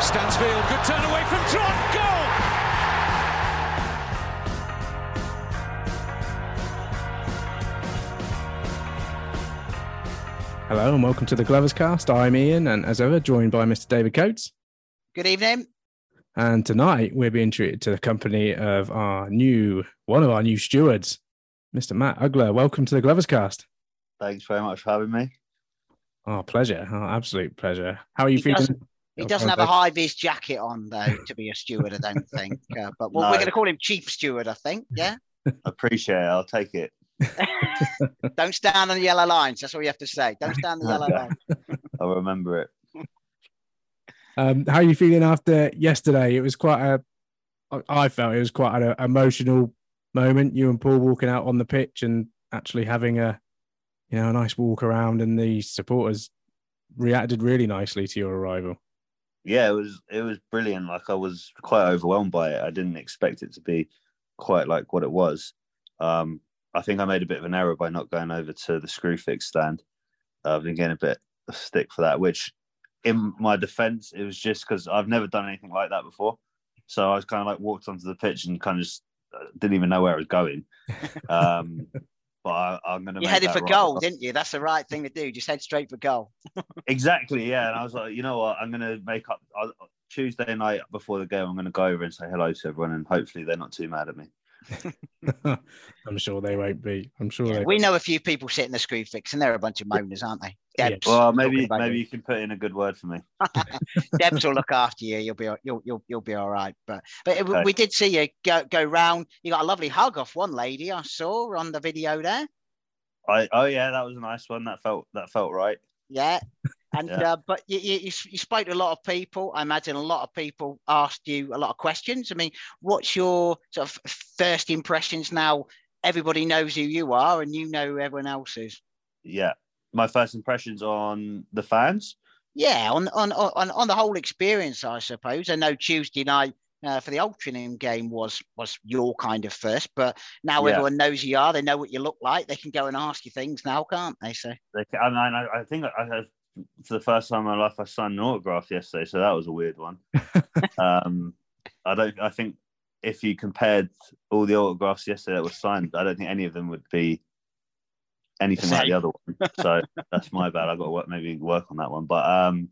Stansfield, good turn away from Trot. Goal. Hello and welcome to the Glovers Cast. I'm Ian, and as ever, joined by Mr. David Coates. Good evening. And tonight we're being treated to the company of our new one of our new stewards, Mr. Matt Ugler. Welcome to the Glovers Cast. Thanks very much for having me. Oh, pleasure. Oh, absolute pleasure. How are you He feeling? Doesn't- He doesn't have okay. a high vis jacket on though to be a steward, I don't think. Uh, but well, No. we're going to call him chief steward, I think. Yeah. Appreciate it. I'll take it. don't stand on the yellow lines. That's all you have to say. Don't stand on the yellow Okay. lines. I'll remember it. Um, how are you feeling after yesterday? It was quite a. I felt it was quite an emotional moment. You and Paul walking out on the pitch and actually having a, you know, a nice walk around, and the supporters reacted really nicely to your arrival. Yeah, it was it was brilliant. Like I was quite overwhelmed by it. I didn't expect it to be quite like what it was. Um, I think I made a bit of an error by not going over to the Screwfix stand. Uh, I've been getting a bit of stick for that, which in my defense, it was just because I've never done anything like that before. So I was kind of like walked onto the pitch and kind of just uh, didn't even know where I was going. Um, but I, I'm going to. You headed for goal, didn't you? That's the right thing to do. Just head straight for goal. Exactly, yeah. And I was like, you know what? I'm going to make up I'll, Tuesday night before the game. I'm going to go over and say hello to everyone, and hopefully they're not too mad at me. I'm sure they won't be. I'm sure Yeah, they. we know a few people sitting the Screwfix, and they're a bunch of moaners, aren't they? Yeah. Well, maybe maybe you. you can put in a good word for me. Debs will look after you. You'll be you'll you'll you'll be all right. But but it- we did see you go go round. You got a lovely hug off one lady I saw on the video there. I oh yeah, that was a nice one. That felt that felt right. Yeah. And Yeah. uh, but you, you you spoke to a lot of people. I imagine a lot of people asked you a lot of questions. I mean, what's your sort of first impressions now? Everybody knows who you are, and you know who everyone else is. Yeah. My first impressions on the fans. Yeah, on on on on the whole experience, I suppose. I know Tuesday night uh, for the Altrincham game was was your kind of first, but now Yeah. everyone knows who you are. They know what you look like. They can go and ask you things now, can't they? So They, I mean, I, I think I for the first time in my life I signed an autograph yesterday, so that was a weird one. um, I don't. I think if you compared all the autographs yesterday that were signed, I don't think any of them would be anything like the other one. So that's my bad. I got to work, maybe work on that one. But um,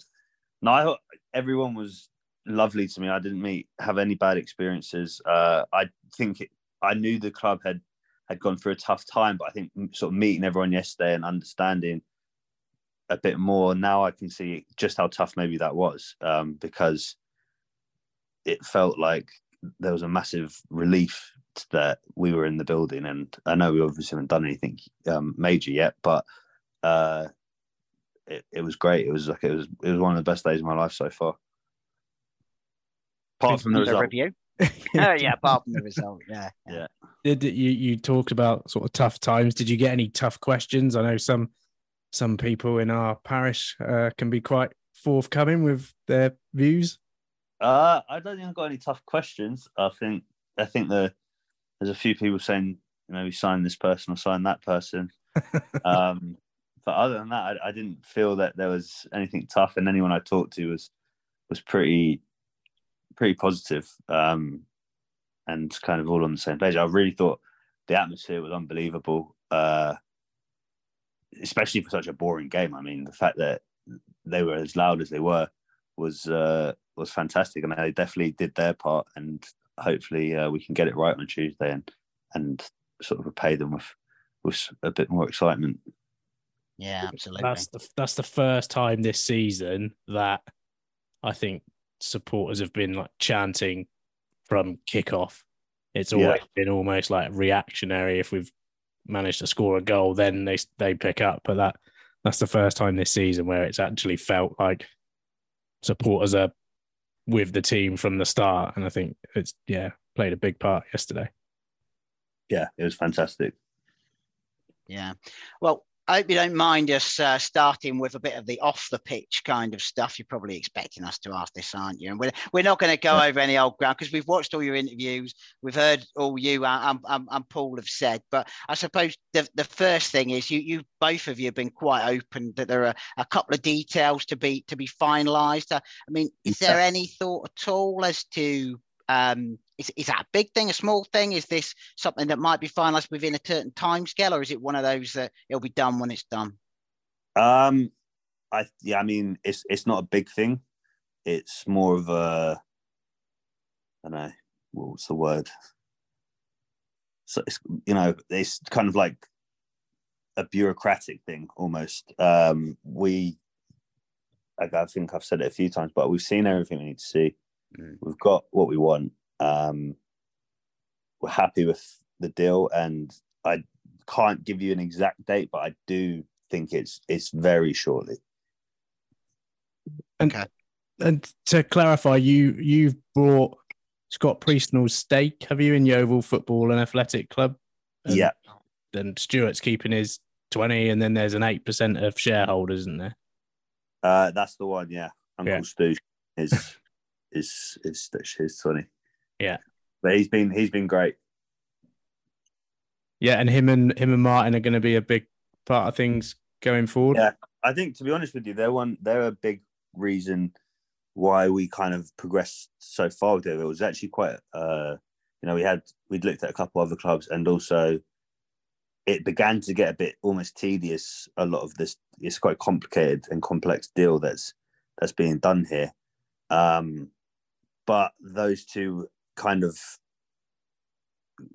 no, I, thought everyone was lovely to me. I didn't meet have any bad experiences. Uh, I think it, I knew the club had had gone through a tough time, but I think sort of meeting everyone yesterday and understanding a bit more now, I can see just how tough maybe that was um, because it felt like there was a massive relief that we were in the building, and I know we obviously haven't done anything um, major yet, but uh, it, it was great. It was like it was it was one of the best days of my life so far. Apart from the the result, review. oh yeah, apart from the result, yeah. Yeah. Did you you talked about sort of tough times? Did you get any tough questions? I know some some people in our parish uh, can be quite forthcoming with their views. Uh, I don't think I've got any tough questions. I think I think the there's a few people saying you know maybe sign this person or sign that person. um, but other than that, I, I didn't feel that there was anything tough, and anyone I talked to was was pretty pretty positive, um, and kind of all on the same page. I really thought the atmosphere was unbelievable, uh, especially for such a boring game. I mean, the fact that they were as loud as they were was uh, was fantastic, and they definitely did their part. And hopefully, uh, we can get it right on Tuesday and and sort of repay them with with a bit more excitement. Yeah, absolutely. That's the that's the first time this season that I think supporters have been like chanting from kickoff. It's Yeah. always been almost like reactionary. If we've managed to score a goal, then they they pick up. But that that's the first time this season where it's actually felt like supporters are with the team from the start, and I think it's yeah played a big part yesterday. Yeah, it was fantastic. Yeah. Well, I hope you don't mind us uh, starting with a bit of the off the pitch kind of stuff. You're probably expecting us to ask this, aren't you? And we're, we're not going to go over any old ground because we've watched all your interviews. We've heard all you and, and, and Paul have said. But I suppose the, the first thing is you you both of you have been quite open that there are a couple of details to be to be finalised. Uh, I mean, is there any thought at all as to um, is, is that a big thing, a small thing? Is this something that might be finalised within a certain time scale, or is it one of those that it'll be done when it's done? Um, I yeah, I mean, it's it's not a big thing. It's more of a, I don't know, what's the word? So it's you know, it's kind of like a bureaucratic thing almost. Um, we, I think I've said it a few times, but we've seen everything we need to see. Mm. We've got what we want. Um, we're happy with the deal, and I can't give you an exact date, but I do think it's it's very shortly. And, okay. and to clarify, you you've bought Scott Priestnall's stake, have you, in Yeovil Football and Athletic Club? And yeah. Then Stuart's keeping his twenty, and then there's an eight percent of shareholders, isn't there? Uh, that's the one. Yeah, Uncle yeah. Stu is is is his twenty. Yeah, but he's been he's been great. Yeah, and him and him and Martin are going to be a big part of things going forward. Yeah, I think to be honest with you, they're one they're a big reason why we kind of progressed so far with it. It was actually quite uh you know, we had we'd looked at a couple of other clubs and also it began to get a bit almost tedious. A lot of this it's quite complicated and complex deal that's that's being done here. Um but those two kind of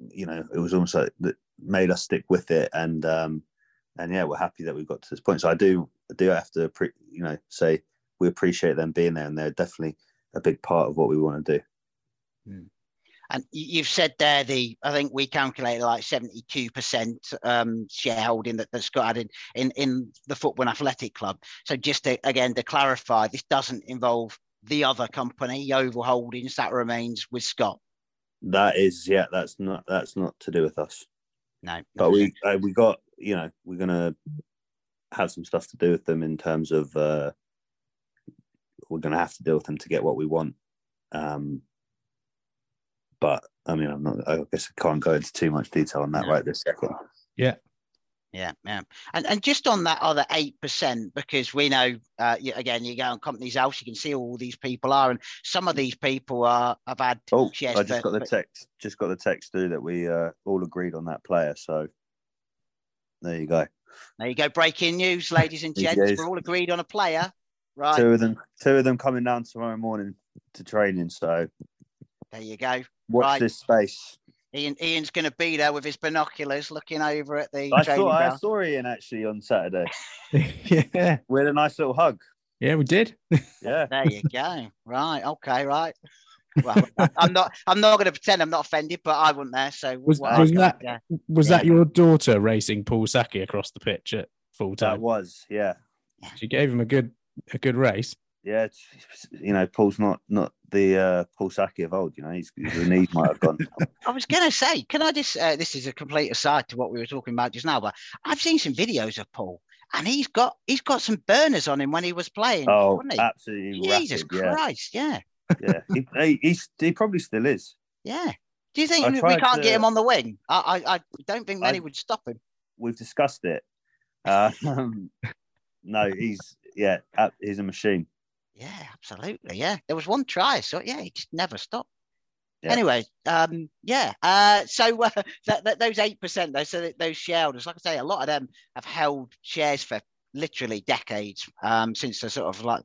you know it was almost like that made us stick with it. And um and yeah we're happy that we got to this point. So i do I do have to pre- you know say we appreciate them being there and they're definitely a big part of what we want to do. Mm. and you've said there the i think we calculated like 72% um, shareholding that, that's got in, in in the football athletic club. So just to, again to clarify this doesn't involve the other company, Yeovil Holdings, that remains with Scott. That is, yeah, that's not that's not to do with us. No, but we uh, we got you know we're gonna have some stuff to do with them in terms of uh, we're gonna have to deal with them to get what we want. Um, but I mean, I'm not. I guess I can't go into too much detail on that no. right this second. Yeah, yeah, yeah, and and just on that other eight percent, because we know, uh, again, you go on Companies House, you can see all these people are, and some of these people are have had. Oh, shares I just got the text. Just got the text through that we uh, all agreed on that player. So there you go. There you go. Breaking news, ladies and gents. We're all agreed on a player. Right. Two of them. Two of them coming down tomorrow morning to training. So there you go. Watch right. this space. Ian, Ian's going to be there with his binoculars, looking over at the. I saw, I saw Ian actually on Saturday. yeah, we had a nice little hug. Yeah, we did. Yeah, there you go. Right, okay, right. Well, I'm not. I'm not going to pretend I'm not offended, but I wasn't there. So was, was that yeah. was yeah. that your daughter racing Paul Sackey across the pitch at full time? That was, yeah. She gave him a good a good race yeah, you know, Paul's not not the uh, Paul Sackey of old. You know, he's, his knees might have gone. I was going to say, can I just? Uh, this is a complete aside to what we were talking about just now, but I've seen some videos of Paul, and he's got he's got some burners on him when he was playing. Oh, absolutely! Jesus rapid, Christ! Yeah, yeah. he, he, he, he probably still is. Yeah. Do you think we can't to, get him on the wing? I I, I don't think many I, would stop him. We've discussed it. Uh, no, he's yeah, he's a machine. Yeah, absolutely. Yeah, there was one try, so yeah, he just never stopped. Yeah. Anyway, um, yeah. Uh, so uh, that, that, those eight percent, though, so those shareholders, like I say, a lot of them have held shares for literally decades um, since the sort of like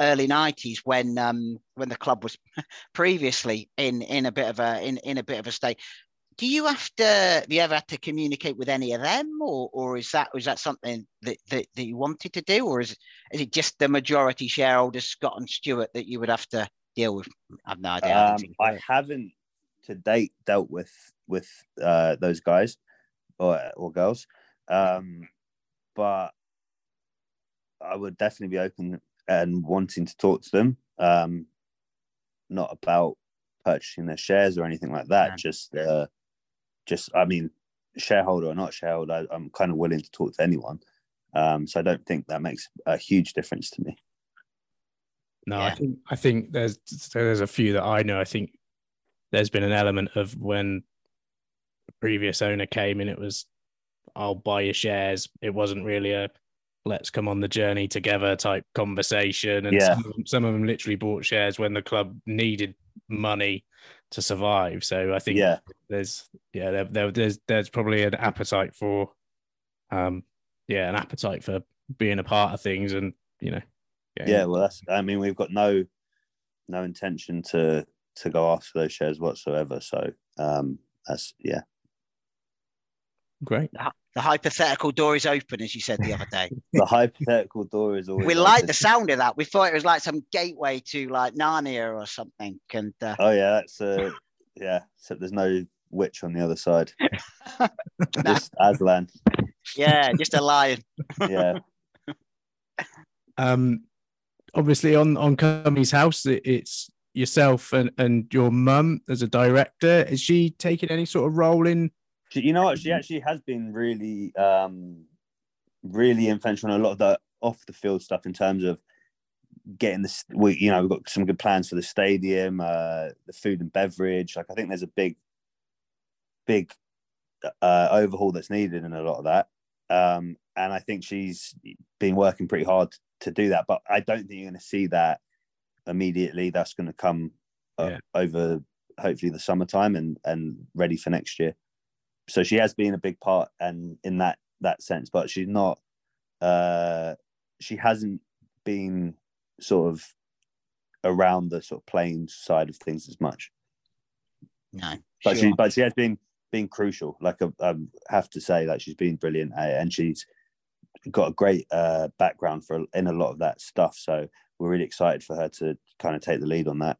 early nineties when um, when the club was previously in in a bit of a in, in a bit of a state do you have to have you ever had to communicate with any of them or or is that was that something that, that, that you wanted to do or is, is it just the majority shareholders scott and Stewart that you would have to deal with i've no idea um, i haven't to date dealt with with uh, those guys or or girls um, but i would definitely be open and wanting to talk to them um, not about purchasing their shares or anything like that. Yeah. Just, uh, just I mean, shareholder or not shareholder, I, I'm kind of willing to talk to anyone. Um, so I don't think that makes a huge difference to me. No, I think I think there's there's a few that I know. I think there's been an element of when the previous owner came in, it was I'll buy your shares. It wasn't really a let's come on the journey together type conversation. And Yeah. some, of them, some of them literally bought shares when the club needed money to survive. So I think Yeah, there's yeah there, there, there's there's probably an appetite for um yeah an appetite for being a part of things and you know yeah. Well, that's. I mean, we've got no, no intention to to go after those shares whatsoever. So um, that's yeah. great The hypothetical door is open, as you said the other day. The hypothetical door is always. we like the sound of that. We thought it was like some gateway to like Narnia or something. And uh, Oh yeah, that's uh, yeah. Except there's no witch on the other side. Just Aslan. yeah, just a lion. Yeah. um obviously on on Companies House it, it's yourself and and your mum as a director is she taking any sort of role in She, you know what? She actually has been really, um, really influential on a lot of the off the field stuff in terms of getting this. We, you know, we've got some good plans for the stadium, uh, the food and beverage. Like I think there's a big, big uh, overhaul that's needed in a lot of that. Um, and I think she's been working pretty hard to do that. But I don't think you're going to see that immediately. That's going to come uh, Yeah. over hopefully the summertime and and ready for next year so she has been a big part and in that that sense but she's not uh she hasn't been sort of around the sort of playing side of things as much. No, but sure. she but she has been been crucial. Like I, I have to say that she's been brilliant uh, and she's got a great uh background for in a lot of that stuff. So we're really excited for her to kind of take the lead on that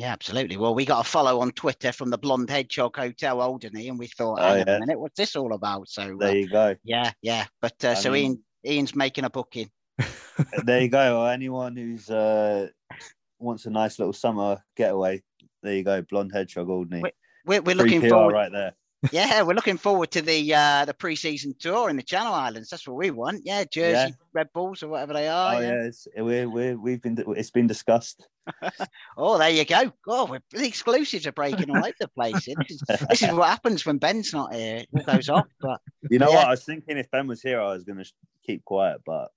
Yeah, absolutely. Well, we got a follow on Twitter from the Blonde Hedgehog Hotel Alderney, and we thought, Oh, yeah. a minute, what's this all about? So, uh, there you go yeah, yeah. But uh, so mean- Ian, Ian's making a booking. there you go. Anyone who's uh, wants a nice little summer getaway, there you go. Blonde hedgehog Alderney. Wait, We're, we're looking PR forward. right there. Yeah, we're looking forward to the uh, the pre-season tour in the Channel Islands. That's what we want. Yeah, Jersey Yeah. Red Bulls or whatever they Oh, are. yeah, yeah. we're, we're, we've been it's been discussed. Oh, there you go. Oh, we're, the exclusives are breaking all over the place. This is, this is what happens when Ben's not here. It goes off. But You know Yeah. what? I was thinking if Ben was here, I was going to keep quiet, but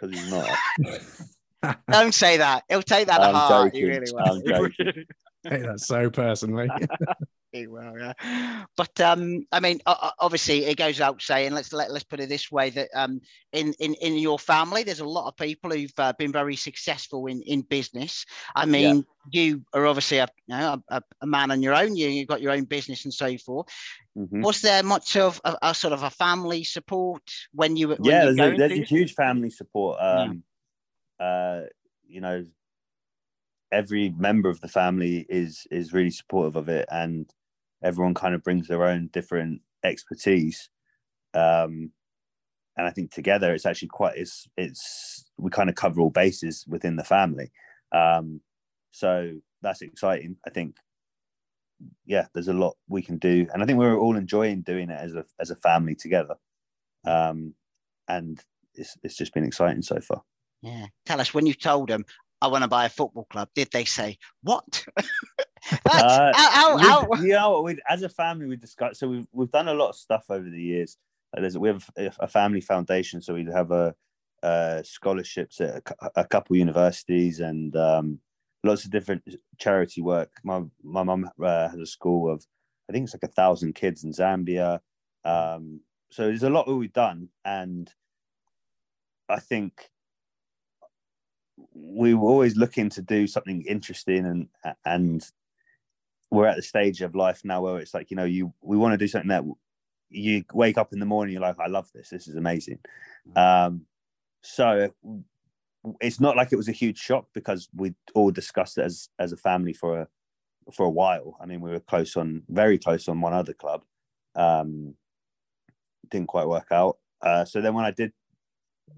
because he's not, don't say that. He'll take that to I'm heart. He really will. I'm joking. Take that so personally He will, yeah. But um, I mean, obviously, it goes out saying let's let, let's put it this way that um, in in in your family, there's a lot of people who've uh, been very successful in in business. I mean, you are obviously a you know a, a man on your own. You you've got your own business and so forth. Mhm. Was there much of a, a sort of a family support when you were? yeah, there's a, there's a huge family support. Yeah. Um, uh, you know, every member of the family is is really supportive of it, and everyone kind of brings their own different expertise. Um, and I think together, it's actually quite it's it's we kind of cover all bases within the family. Um, so that's exciting. I think, yeah, there's a lot we can do, and I think we're all enjoying doing it as a as a family together. Um, and it's it's just been exciting so far. Yeah. Tell us when you told them I want to buy a football club. Did they say what? Uh, how, how, We- how, you know, we as a family we discussed. So we've we've done a lot of stuff over the years. Uh, there's we have a, a family foundation, so we have a, uh scholarships at a, a couple universities and um, lots of different charity work. My my mum uh, has a school of I think it's like a thousand kids in Zambia. Um, so there's a lot that we've done, and I think we were always looking to do something interesting and and we're at the stage of life now where it's like you know you we want to do something that you wake up in the morning you're like i love this. This is amazing. Um so it's not like it was a huge shock because we all discussed it as as a family for a for a while. I mean we were close on very close on one other club. Um didn't quite work out. Uh so then when i did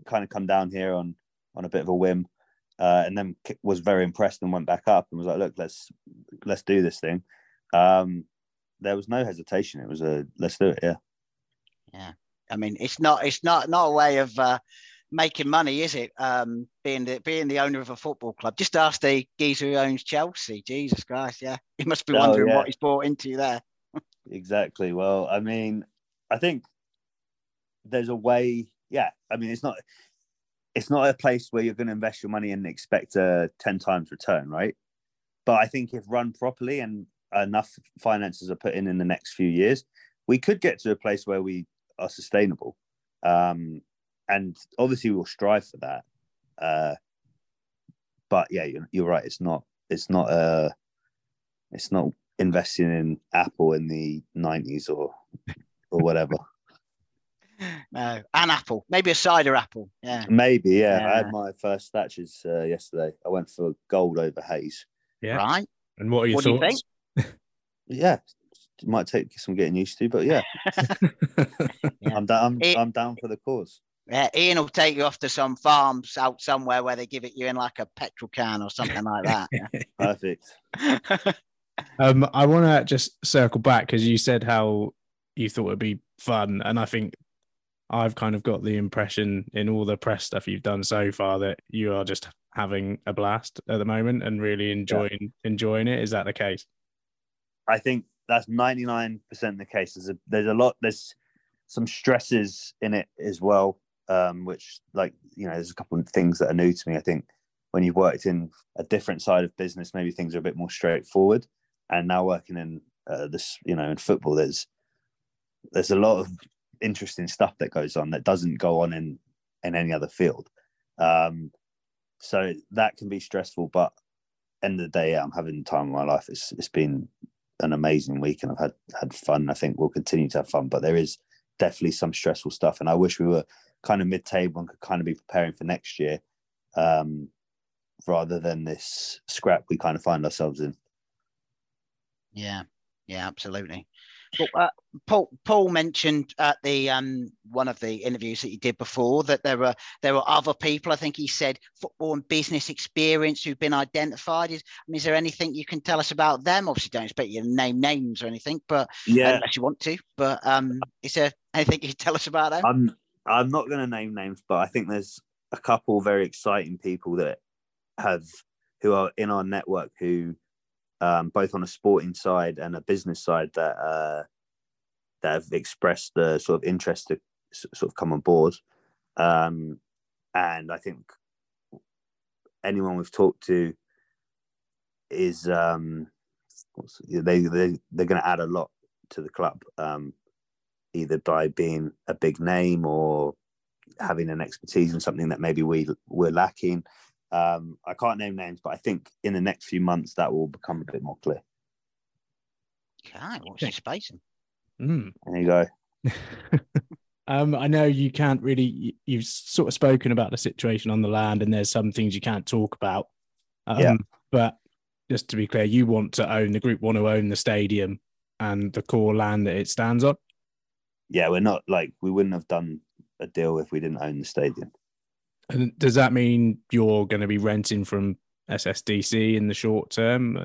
kind of come down here on on a bit of a whim uh, and then was very impressed and went back up and was like, "Look, let's let's do this thing." Um, there was no hesitation. It was a let's do it. Yeah. Yeah. I mean, it's not it's not not a way of uh, making money, is it? Um, being the being the owner of a football club. Just ask the geezer who owns Chelsea. Jesus Christ, yeah, he must be Oh, wondering yeah. what he's bought into there. Exactly. Well, I mean, I think there's a way. Yeah, I mean, it's not it's not a place where you're going to invest your money and expect a ten times return, right? But I think if run properly and enough finances are put in in the next few years, we could get to a place where we are sustainable. Um, and obviously, we'll strive for that. Uh, but yeah, you're, you're right. It's not. It's not. Uh, it's not investing in Apple in the '90s or or whatever. No, an apple, maybe a cider apple. Yeah. Maybe, yeah. I had my first Thatchers uh, yesterday. I went for gold over haze. Yeah. Right. And what are your What do you thoughts? Yeah, it might take some getting used to, but yeah, Yeah. I'm down. I'm, It- I'm down for the cause. Yeah, Ian will take you off to some farms out somewhere where they give it you in like a petrol can or something like that. Perfect. Um, I want to just circle back because you said how you thought it'd be fun, and I think I've kind of got the impression in all the press stuff you've done so far that you are just having a blast at the moment and really enjoying enjoying it. Is that the case? I think that's 99% the case. There's a, there's a lot, there's some stresses in it as well, um, which, like, you know, there's a couple of things that are new to me. I think when you've worked in a different side of business, maybe things are a bit more straightforward. And now working in uh, this, you know, in football, there's there's a lot of interesting stuff that goes on that doesn't go on in in any other field. Um, so that can be stressful, but end of the day, I'm having the time of my life. It's it's been an amazing week and I've had had fun. I think we'll continue to have fun, but there is definitely some stressful stuff. And I wish we were kind of mid table and could kind of be preparing for next year, um, rather than this scrap we kind of find ourselves in. Yeah, yeah, absolutely. But, uh, Paul Paul mentioned at the um, one of the interviews that he did before that there were there were other people. I think he said football and business experience who've been identified. Is I mean, is there anything you can tell us about them? Obviously, don't expect you to name names or anything, but Yeah, unless you want to. But um, is there anything you can tell us about them? I'm I'm not going to name names, but I think there's a couple very exciting people that have who are in our network who um, both on a sporting side and a business side that uh, that have expressed the sort of interest to sort of come on board. Um, and I think anyone we've talked to is um, they they they're going to add a lot to the club. Um, either by being a big name or having an expertise in something that maybe we we're lacking. Um, I can't name names, but I think in the next few months that will become a bit more clear. Okay, what's your spacing? Mm. There you go. um, I know you can't really. you- You've sort of spoken about the situation on the land, and there's some things you can't talk about. Um, Yeah. But just to be clear, you want to own the group, want to own the stadium and the core land that it stands on. Yeah, we're not like we wouldn't have done a deal if we didn't own the stadium. And does that mean you're going to be renting from SSDC in the short term?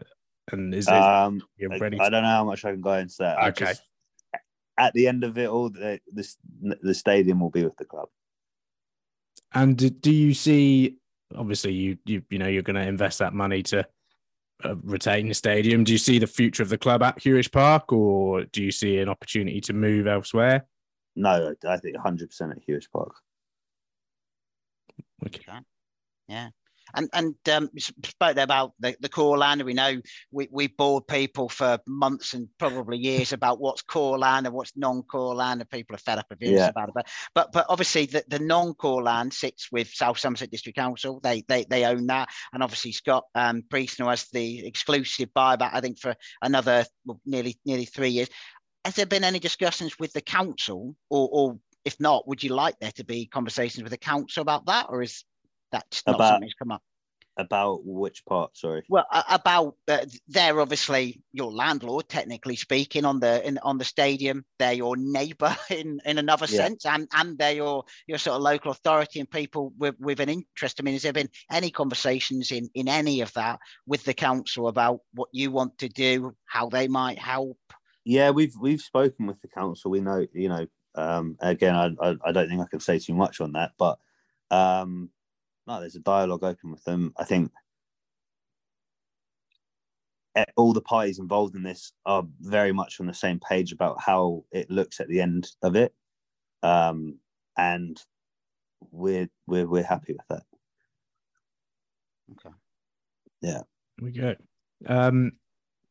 And is it Um, you're I, ready? I don't know how much I can go into that. Okay. just- at the end of it all, the, this the stadium will be with the club. And do, do you see? Obviously, you you you know you're going to invest that money to uh, retain the stadium. Do you see the future of the club at Huish Park, or do you see an opportunity to move elsewhere? No, I think 100 percent at Huish Park. Okay. Yeah. And and um, spoke there about the, the core land. We know we, we bored people for months and probably years about what's core land and what's non-core land, and people are fed up of this Yeah. about it. But but but obviously the, the non-core land sits with South Somerset District Council. They they they own that, and obviously Scott um, Priestnall has the exclusive buyback. I think for another well, nearly nearly three years. Has there been any discussions with the council, or or if not, would you like there to be conversations with the council about that, or is that not About- something that's come up? About which part? Sorry. Well, about uh, they're obviously your landlord, technically speaking, on the in, on the stadium. They're your neighbour in in another Yeah. sense, and and they're your your sort of local authority and people with with an interest. I mean, has there been any conversations in in any of that with the council about what you want to do, how they might help? Yeah, we've we've spoken with the council. We know, you know. Um, again, I, I I don't think I can say too much on that, but um, no, there's a dialogue open with them. I think eh, all the parties involved in this are very much on the same page about how it looks at the end of it, um, and we're we're we're happy with that. Okay. Yeah. Here we go. Um,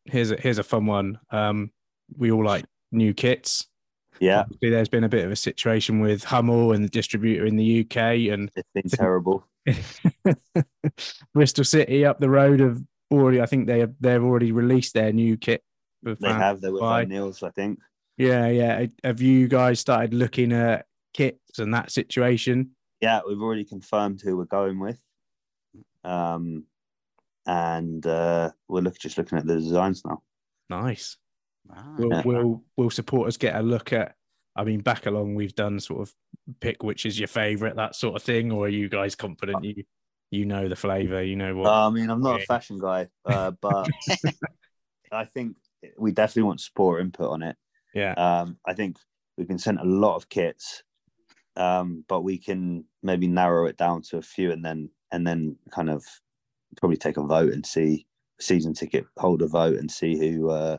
here's a here's a fun one. Um, we all like new kits. Yeah, Obviously, there's been a bit of a situation with Hummel and the distributor in the UK, and it's been terrible. Bristol City up the road have already. I think they have they've already released their new kit. They have. They were. O'Neill's, I think. Yeah, yeah. Have you guys started looking at kits and that situation? Yeah, we've already confirmed who we're going with. Um, and uh, we're look, just looking at the designs now. Nice. Ah, Will Yeah. will will supporters get a look at? I mean, back along we've done sort of pick which is your favourite, that sort of thing, or are you guys confident you you know the flavour, you know what? Uh, I mean, I'm not a fashion guy, uh, but I think we definitely want support input on it. yeah, Um, I think we've been sent a lot of kits, um, but we can maybe narrow it down to a few, and then and then kind of probably take a vote and see season ticket holder vote and see who uh,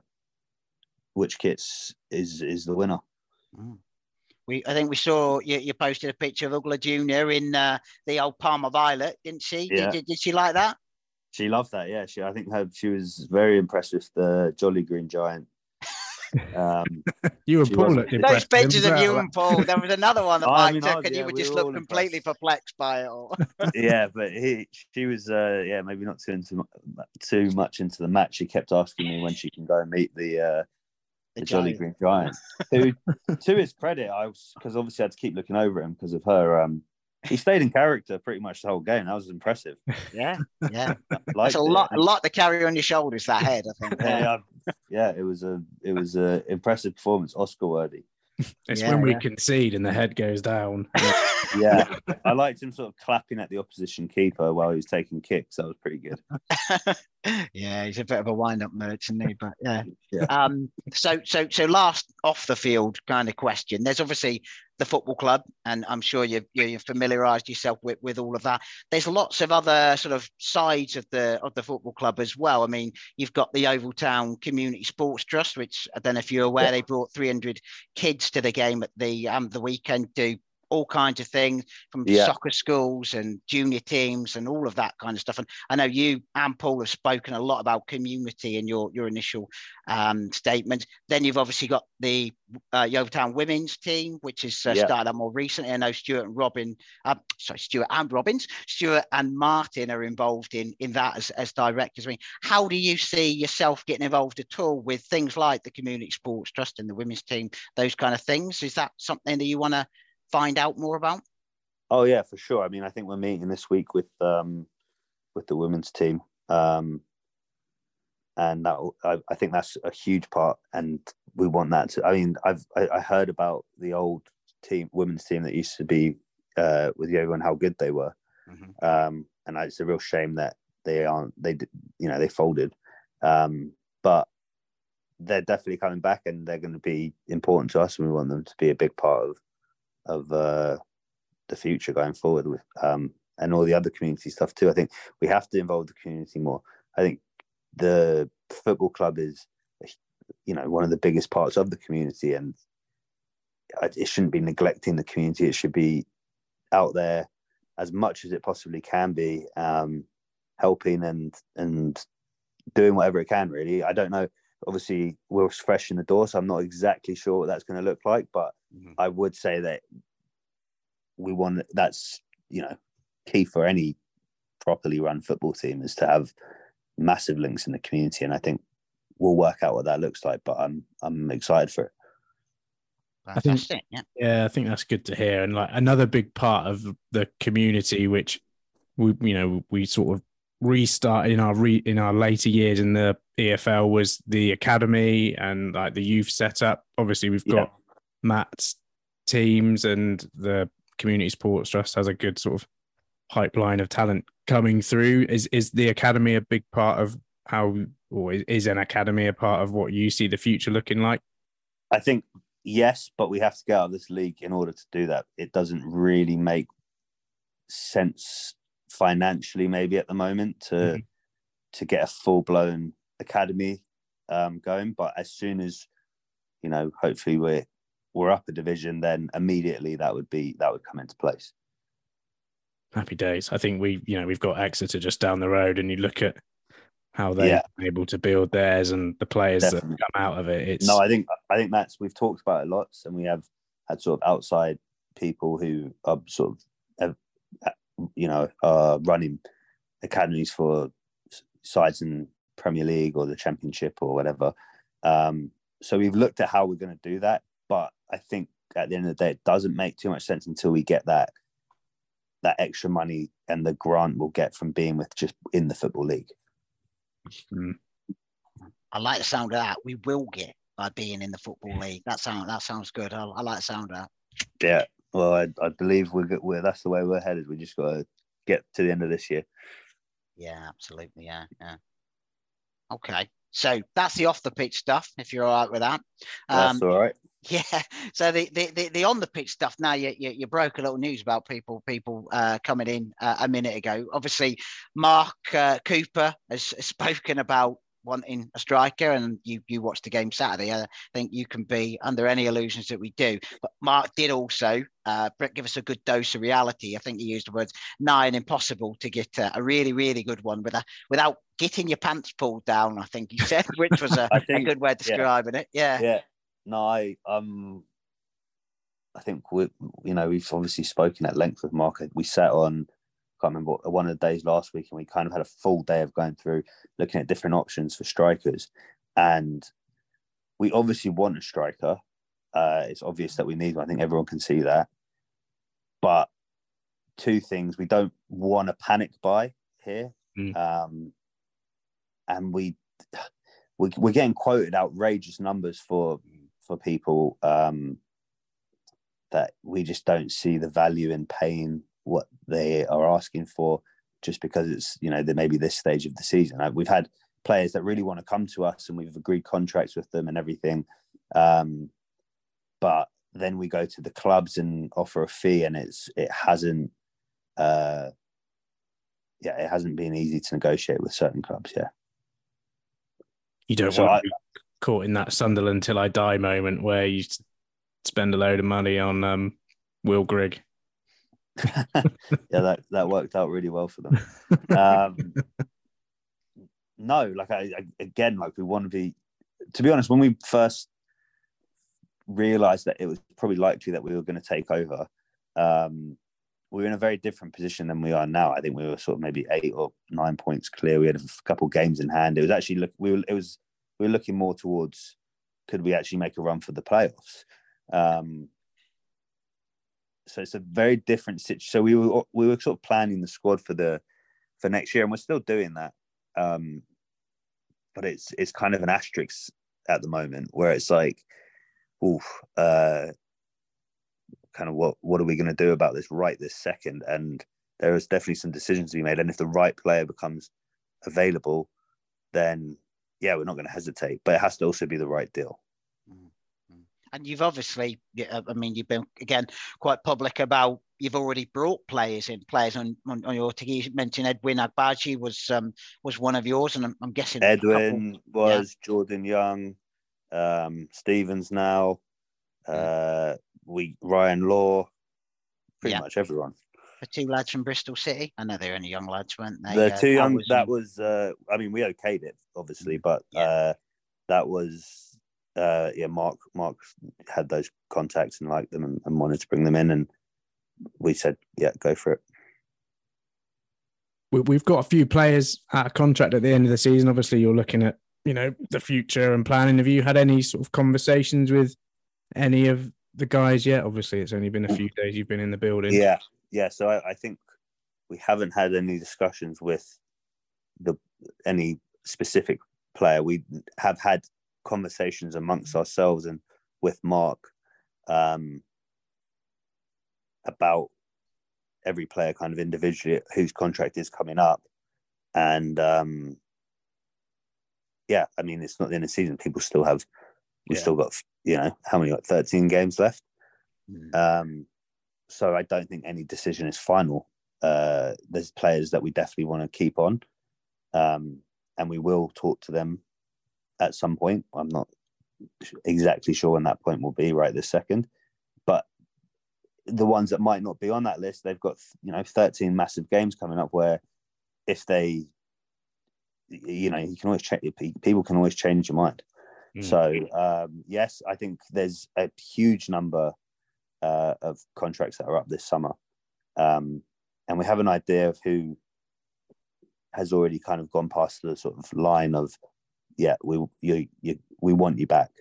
which kits is is the winner. We, I think we saw you, you posted a picture of Ugla Junior in uh, the old Palmer Violet, didn't she? Yeah. Did, did, did she like that? She loved that. Yeah, she. I think her, she was very impressed with the Jolly Green Giant. Um, you and Paul wasn't- looked Those pictures of you and Paul. There was another one that I Mike mean, took, ours, and you yeah, would we just were look completely impressed. perplexed by it all. yeah, but he she was uh, yeah maybe not too into too much into the match. She kept asking me when she can go and meet the uh, the, Jolly. Green Giant. Who, to his credit, I was because obviously I had to keep looking over him because of her. Um, he stayed in character pretty much the whole game. That was impressive. Yeah, yeah. Liked That's a it. lot, a lot to carry on your shoulders. That head, I think. Yeah, yeah, yeah, it was a it was a impressive performance, Oscar worthy. It's Yeah, when we yeah. concede and the head goes down. Yeah, I liked him sort of clapping at the opposition keeper while he was taking kicks. That was pretty good. yeah, he's a bit of a wind-up merchant, isn't he? But yeah. Yeah. Um. So, so, so, last off the field kind of question. There's obviously the football club, and I'm sure you've you- you've familiarised yourself with with all of that. There's lots of other sort of sides of the of the football club as well. I mean, you've got the Yeovil Town Community Sports Trust, which I don't know if you're aware, Yeah. they brought 300 kids to the game at the um the weekend. Do all kinds of things from Yeah. soccer schools and junior teams and all of that kind of stuff. And I know you and Paul have spoken a lot about community in your your initial um, statement. Then you've obviously got the uh, women's team, which has uh, Yeah. started up more recently. I know Stuart and Robin, uh, sorry, Stuart and Robbins, Stuart and Martin are involved in in that as, as directors. I mean, how do you see yourself getting involved at all with things like the Community Sports Trust and the women's team, those kind of things? Is that something that you want to find out more about? Oh yeah, for sure. I mean, I think we're meeting this week with um with the women's team, um, and that I, I think that's a huge part, and we want that to. I mean, I've I, I heard about the old team, women's team that used to be uh, with Yeovil and how good they were, Mhm. um, and it's a real shame that they aren't. They you know they folded, um, but they're definitely coming back, and they're going to be important to us, and we want them to be a big part of of uh, the future going forward with um, and all the other community stuff too. I think we have to involve the community more. I think the football club is, you know, one of the biggest parts of the community, and it shouldn't be neglecting the community. It should be out there as much as it possibly can be, um, helping and and doing whatever it can. Really, I don't know. Obviously, we're fresh in the door, so I'm not exactly sure what that's going to look like, but Mhm. I would say that we want that's you know key for any properly run football team is to have massive links in the community, and I think we'll work out what that looks like. But I'm I'm excited for it. I think- Fantastic. Yeah. Yeah, I think that's good to hear. And like another big part of the community, which we you know we sort of restarted in our re, in our later years in the EFL was the academy and like the youth setup. Obviously, we've got Yeah. Matt's teams and the community sports trust has a good sort of pipeline of talent coming through. Is is the academy a big part of how, or is- an academy a part of what you see the future looking like? I think yes, but we have to get out of this league in order to do that. It doesn't really make sense financially, maybe at the moment, to Mhm. to get a full blown academy um, going. But as soon as you know, hopefully we're we're up a division, then immediately that would be that would come into place. Happy days. I think we, you know, we've got Exeter just down the road, and you look at how they're Yeah. able to build theirs and the players Definitely. that come out of it. It's No, I think I think that's we've talked about it lots, and we have had sort of outside people who are sort of, uh, you know, are running academies for sides in Premier League or the Championship or whatever. Um, so we've looked at how we're going to do that, but I think at the end of the day, it doesn't make too much sense until we get that that extra money and the grant we'll get from being with just in the football league. I like the sound of that. We will get by being in the football league. That sound that sounds good. I, I like the sound of that. Yeah, well, I, I believe we're, good- we're that's the way we're headed. We just got to get to the end of this year. Yeah, absolutely. Yeah, yeah. Okay, so that's the off the pitch stuff. If you're all right with that. Um, That's all right. Yeah. So the the, the, the on the pitch stuff. Now you, you you broke a little news about people people uh, coming in uh, a minute ago. Obviously, Mark uh, Cooper has, spoken about wanting a striker, and you you watched the game Saturday. I think you can be under any illusions that we do. But Mark did also uh, give us a good dose of reality. I think he used the words nigh and impossible to get a, a really really good one with a, without getting your pants pulled down. I think he said, which was a, think- good way of yeah. describing it. Yeah. Yeah. No, I um, I think we, you know, we've obviously spoken at length with Mark. We sat on, I can't remember one of the days last week, and we kind of had a full day of going through, looking at different options for strikers, and we obviously want a striker. Uh, it's obvious that we need one. I think everyone can see that. But two things: we don't want a panic buy here, Mm. um, and we we we're getting quoted outrageous numbers for for people um, that we just don't see the value in paying what they are asking for just because it's you know there may be this stage of the season. We've had players that really want to come to us and we've agreed contracts with them and everything, um, but then we go to the clubs and offer a fee and it's it hasn't uh, yeah it hasn't been easy to negotiate with certain clubs. Yeah. you don't So want I- caught in that Sunderland till I die moment where you spend a load of money on um, Will Grigg. yeah, that that worked out really well for them. Um, no, like I, I again, like we want to be. To be honest, when we first realized that it was probably likely that we were going to take over, um, we were in a very different position than we are now. I think we were sort of maybe eight or nine points clear. We had a couple games in hand. It was actually look. We were. It was. We were looking more towards. Could we actually make a run for the playoffs? Um, so it's a very different situation. So we were we were sort of planning the squad for the for next year, and we're still doing that. Um, but it's it's kind of an asterisk at the moment where it's like, oof, uh, kind of what what are we going to do about this right this second? And there is definitely some decisions to be made. And if the right player becomes available, then yeah, we're not going to hesitate. But it has to also be the right deal. And you've obviously, I mean, you've been again quite public about you've already brought players in, players on on, on your team. You mentioned Edwin Agbaji was um, was one of yours, and I'm, I'm guessing a couple- Edwin was Jordan Young, um, Stevens now, uh, we Ryan Law, pretty Yeah. much everyone. The two lads from Bristol City. I know they were only young lads, weren't they? the Uh, two young was, that was uh, I mean we okayed it obviously, but Yeah. uh, that was uh, yeah Mark Mark had those contacts and liked them and, and wanted to bring them in, and we said yeah go for it. we, we've got a few players out of contract at the end of the season. Obviously, you're looking at you know the future and planning. Have you had any sort of conversations with any of the guys yet? Obviously, it's only been a few days you've been in the building. Yeah, yeah. So I, I think we haven't had any discussions with the any specific player. We have had conversations amongst ourselves and with Mark um, about every player kind of individually whose contract is coming up, and um, yeah, I mean it's not the end of the season. People still have we've Yeah. still got you know how many like 13 games left. Mm. Um, so I don't think any decision is final. Uh, there's players that we definitely want to keep on, um, and we will talk to them at some point. I'm not exactly sure when that point will be right this second, but the ones that might not be on that list, they've got you know 13 massive games coming up where if they, you know, you can always check. People can always change your mind. Mm. So um, yes, I think there's a huge number uh, of contracts that are up this summer, um, and we have an idea of who has already kind of gone past the sort of line of, yeah, we you, you we want you back,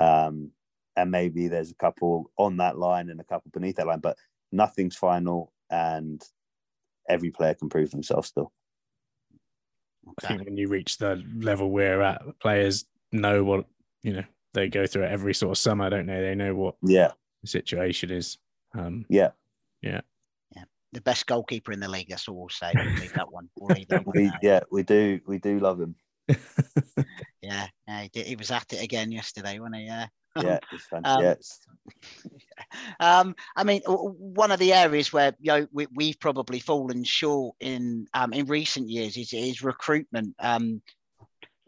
um, and maybe there's a couple on that line and a couple beneath that line, but nothing's final, and every player can prove themselves still. I think when you reach the level we're at, players know what you know. They go through it every sort of summer, I don't they? They know what Yeah, the situation is. Um, yeah. Yeah. Yeah. The best goalkeeper in the league. That's all we'll say. We'll leave that one. We'll leave that one We, yeah, we do. We do love him. Yeah, yeah, he, did, he was at it again yesterday, wasn't he? Yeah. Yeah, it's fun. Um, yeah, it's, Um, I mean, w- w- one of the areas where you know we, we've probably fallen short in um, in recent years is, is recruitment. Um,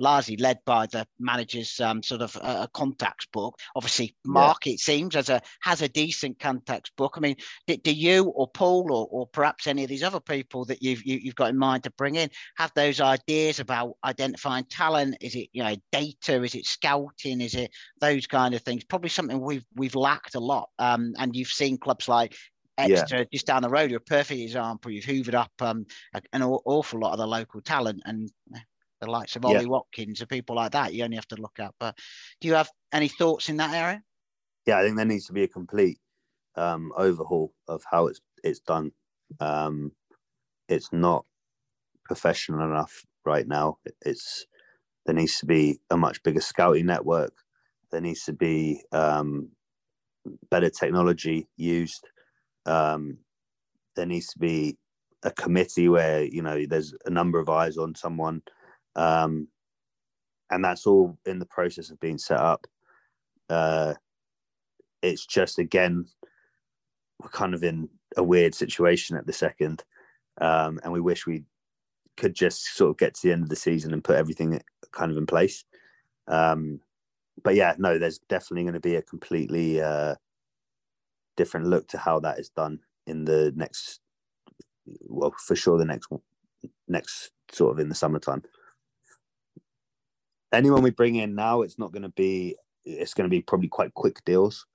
largely led by the manager's um, sort of uh, contacts book. Obviously, Mark, it seems, has a has a decent contacts book. I mean, do, do you or Paul or, or perhaps any of these other people that you've you, you've got in mind to bring in have those ideas about identifying talent? Is it you know data? Is it scouting? Is it those kind of things? Probably something we've we've lacked a lot. Um, and you've seen clubs like Yeah. Exeter just down the road You're a perfect example. You've hoovered up um, an awful lot of the local talent and the likes of Yeah. Ollie Watkins and people like that. You only have to look at. But do you have any thoughts in that area? yeah, I think there needs to be a complete um, overhaul of how it's it's done. Um, it's not professional enough right now. It's there needs to be a much bigger scouting network. There needs to be um, better technology used. Um, there needs to be a committee where you know there's a number of eyes on someone, um, and that's all in the process of being set up. Uh, it's just again we're kind of in a weird situation at the second. Um, and we wish we could just sort of get to the end of the season and put everything kind of in place. Um, but yeah no there's definitely going to be a completely uh, different look to how that is done in the next well for sure the next next sort of in the summertime anyone we bring in now it's not going to be it's going to be probably quite quick deals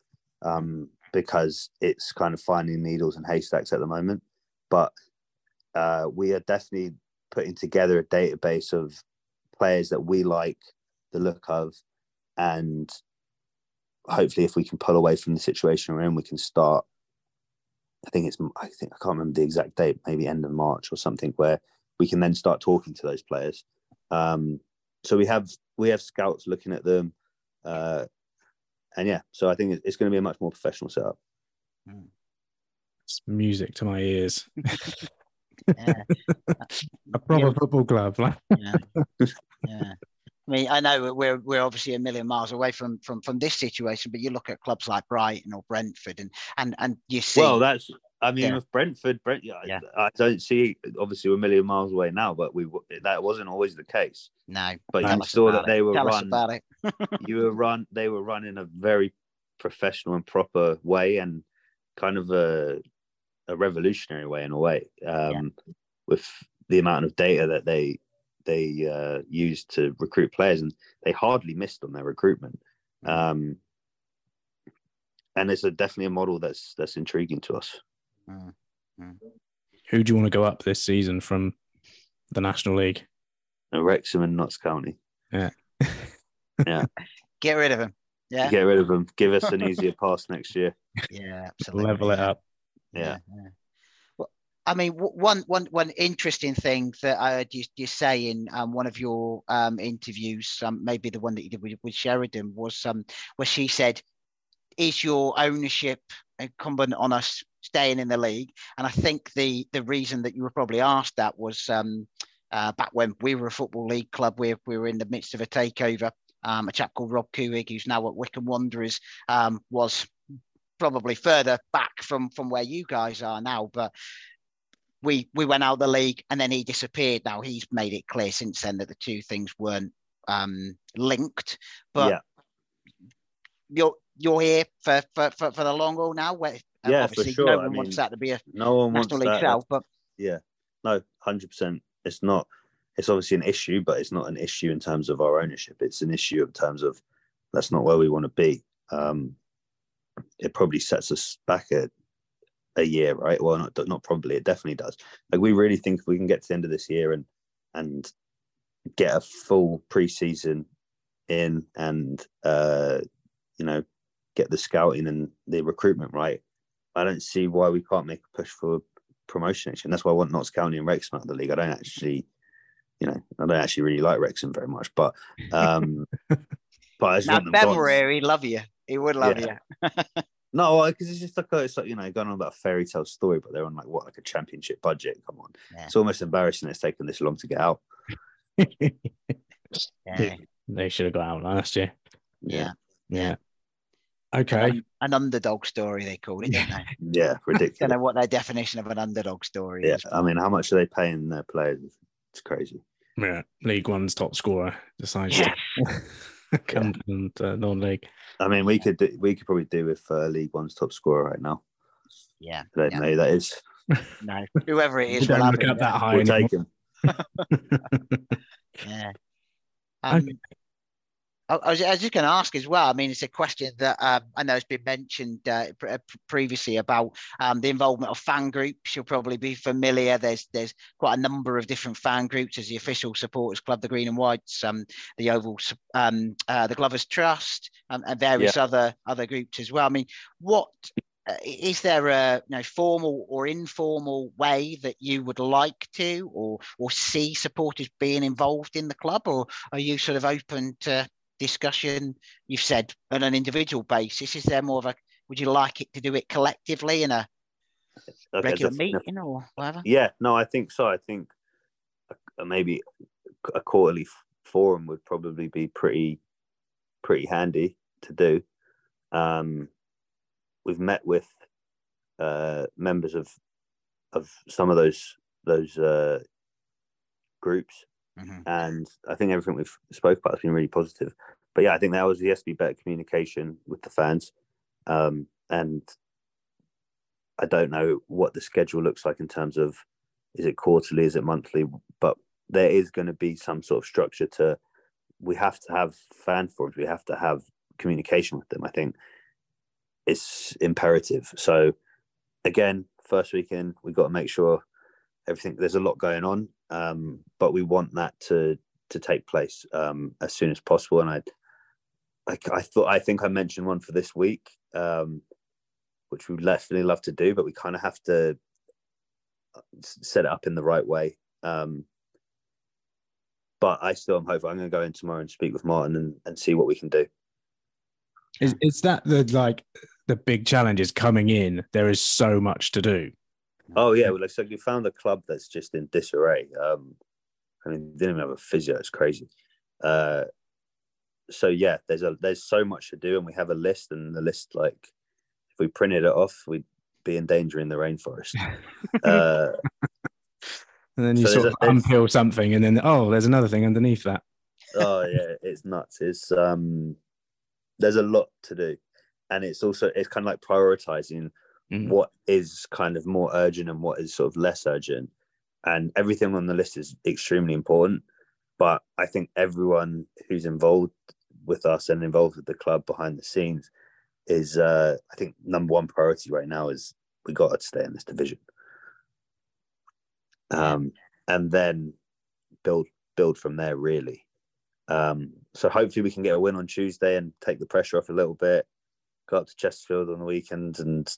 um, because it's kind of finding needles and haystacks at the moment. But uh, we are definitely putting together a database of players that we like the look of, and hopefully, if we can pull away from the situation we're in, we can start. I think it's I think I can't remember the exact date, maybe end of March or something, where we can then start talking to those players. Um, so we have we have scouts looking at them. Uh, and yeah, so I think it's going to be a much more professional setup. it's music to my ears. Yeah, A proper Yeah. football club. yeah, yeah. I mean, I know we're we're obviously a million miles away from from from this situation, but you look at clubs like Brighton or Brentford, and and and you see. Well, that's I mean Yeah. with Brentford, Brent, yeah, Yeah. I, don't see. Obviously, we're a million miles away now, but we that wasn't always the case. no, But tell you saw that they were Tell run. it. you were run. They were run in a very professional and proper way, and kind of a a revolutionary way in a way. Um, With the amount of data that they they uh, used to recruit players, and they hardly missed on their recruitment. Um, and it's a definitely a model that's that's intriguing to us. Mm, mm. Who do you want to go up this season from the National League? Wrexham and Notts County. Yeah. yeah. Get rid of him. Yeah, Get rid of them. Give us an easier pass next year. yeah, absolutely. Level it yeah. up. Yeah. Well, I mean, one, one, one interesting thing that I heard you, you say in um, one of your um, interviews, um, maybe the one that you did with, with Sheridan, was um, where she said, "Is your ownership incumbent on us staying in the league?" And I think the the reason that you were probably asked that was um, uh, back when we were a football league club, we we were in the midst of a takeover. Um, a chap called Rob Couhig, who's now at Wycombe Wanderers, um, was probably further back from from where you guys are now, but we we went out of the league and then he disappeared. Now he's made it clear since then that the two things weren't um, linked. But yeah. you're you're here for, for, for, for, the long haul now. Where uh, yeah, for sure. no one I mean, wants that to be a no one national wants league that. but yeah, no, hundred percent. It's not. It's obviously an issue, but it's not an issue in terms of our ownership. It's an issue in terms of that's not where we want to be. Um, it probably sets us back a, a year, right? Well, not not probably. It definitely does. Like we really think if we can get to the end of this year and and get a full preseason in and uh, you know get the scouting and the recruitment right, I don't see why we can't make a push for promotion next year. And that's why I want Notts County and Wrexham out of the league. I don't actually, you know, I don't actually really like Wrexham very much, but um, but I just now want them Ben gone. he'd love you. He would love Yeah. you. No, because it's just like a, it's like you know going on about a fairy tale story, but they're on like what like a championship budget. Come on, Yeah. it's almost embarrassing it's taken this long to get out. Yeah. they should have got out last year. yeah. Yeah. Okay. An, an underdog story, they call it, didn't they? Yeah, don't ridiculous. know what their definition of an underdog story yeah, is. I mean, how much are they paying their players? It's crazy. Yeah. League One's top scorer decides Yeah. to come from uh, non-league. I mean, we could do, we could probably do with uh, League One's top scorer right now. yeah. I don't Yeah. know who that is. No, whoever it is, We is, we'll don't look up that high We'll anymore. take him. Yeah. Um, Okay. I, I was, I was just going to ask as well. I mean, it's a question that um, I know has been mentioned uh, pre- uh, previously about um, the involvement of fan groups. You'll probably be familiar. There's there's quite a number of different fan groups. There's the official supporters club, the Green and Whites, um, the Oval, um, uh, the Glovers Trust, um, and various other other groups as well. I mean, what uh, is there a you know, formal or informal way that you would like to or or see supporters being involved in the club, or are you sort of open to discussion? You've said on an individual basis. Is there more of a would you like it to do it collectively in a Okay, regular meeting or whatever? Yeah, no, I think so. I think maybe a quarterly forum would probably be pretty pretty handy to do. Um, we've met with uh, members of of some of those those uh, groups, Mhm. and I think everything we've spoke about has been really positive. But yeah, I think that was the SB better communication with the fans, um, and I don't know what the schedule looks like in terms of is it quarterly, is it monthly, but there is going to be some sort of structure to. We have to have fan forums. We have to have communication with them. I think it's imperative. So again, first weekend we've got to make sure everything. There's a lot going on, um, but we want that to to take place um, as soon as possible. And I, I, I thought I think I mentioned one for this week, um, which we definitely love to do, but we kind of have to uh, set it up in the right way. Um, but I still am hopeful. I'm going to go in tomorrow and speak with Martin and, and see what we can do. Is, is that the like the big challenge is coming in? There is so much to do. Oh yeah, well, so you found a club that's just in disarray. Um, I mean, didn't even have a physio. It's crazy. Uh, so yeah, there's a there's so much to do, and we have a list, and the list like if we printed it off, we'd be in danger in the rainforest. uh, And then you So sort of a- unpeel something, and then oh, there's another thing underneath that. oh yeah, it's nuts. It's um, there's a lot to do, and it's also it's kind of like prioritizing Mm. what is kind of more urgent and what is sort of less urgent. And everything on the list is extremely important. But I think everyone who's involved with us and involved with the club behind the scenes is, uh, I think, number one priority right now is we got to stay in this division. Um, and then build build from there really. Um, so hopefully we can get a win on Tuesday and take the pressure off a little bit. Go up to Chesterfield on the weekend, and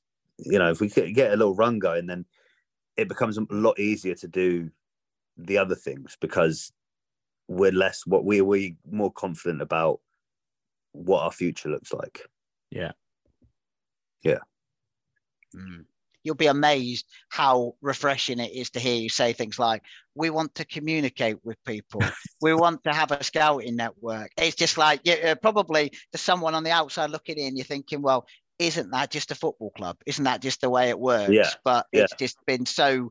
you know if we get a little run going, then it becomes a lot easier to do the other things because we're less what we we more confident about what our future looks like. Yeah. Yeah. Mm. You'll be amazed how refreshing it is to hear you say things like, "We want to communicate with people. we want to have a scouting network." It's just like yeah, probably to someone on the outside looking in, you're thinking, "Well, isn't that just a football club? Isn't that just the way it works?" Yeah. But Yeah. it's just been so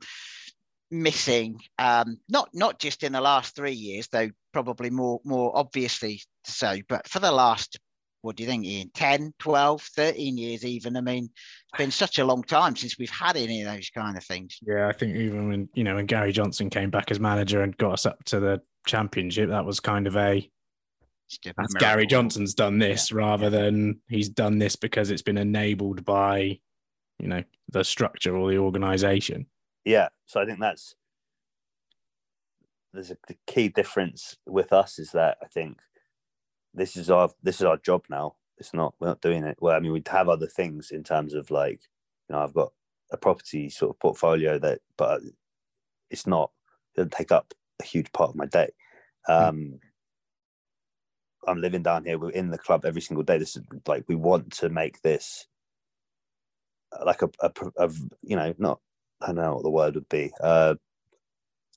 missing. Um, not not just in the last three years, though probably more more obviously so, but for the last what do you think, Ian? 10, 12, 13 years, even. I mean, it's been such a long time since we've had any of those kind of things. Yeah, I think even when you know when Gary Johnson came back as manager and got us up to the championship, that was kind of a a that's. Gary Johnson's done this rather than he's done this because it's been enabled by you know the structure or the organization. Yeah. So I think that's there's a the key difference with us is that I think this is our this is our job now. It's not we're not doing it. Well, I mean, we'd have other things in terms of like, you know, I've got a property sort of portfolio that, but it's not it doesn't take up a huge part of my day. Um, I'm living down here. We're in the club every single day. This is like we want to make this uh, like a, a, a you know not I don't know what the word would be. Uh,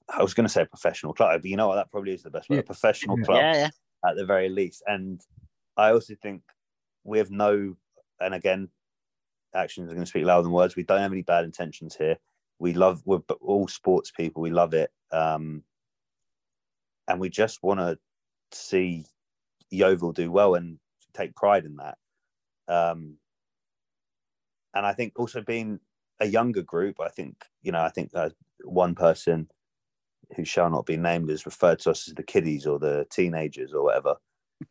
I was going to say a professional club, but you know what? That probably is the best word. Yeah. A professional club Yeah, yeah. at the very least. And I also think we have no, and again, actions are going to speak louder than words. We don't have any bad intentions here. We love, we're all sports people. We love it. Um, and we just want to see Yeovil do well and take pride in that. Um, and I think also being a younger group, I think, you know, I think uh, one person who shall not be named is referred to us as the kiddies or the teenagers or whatever.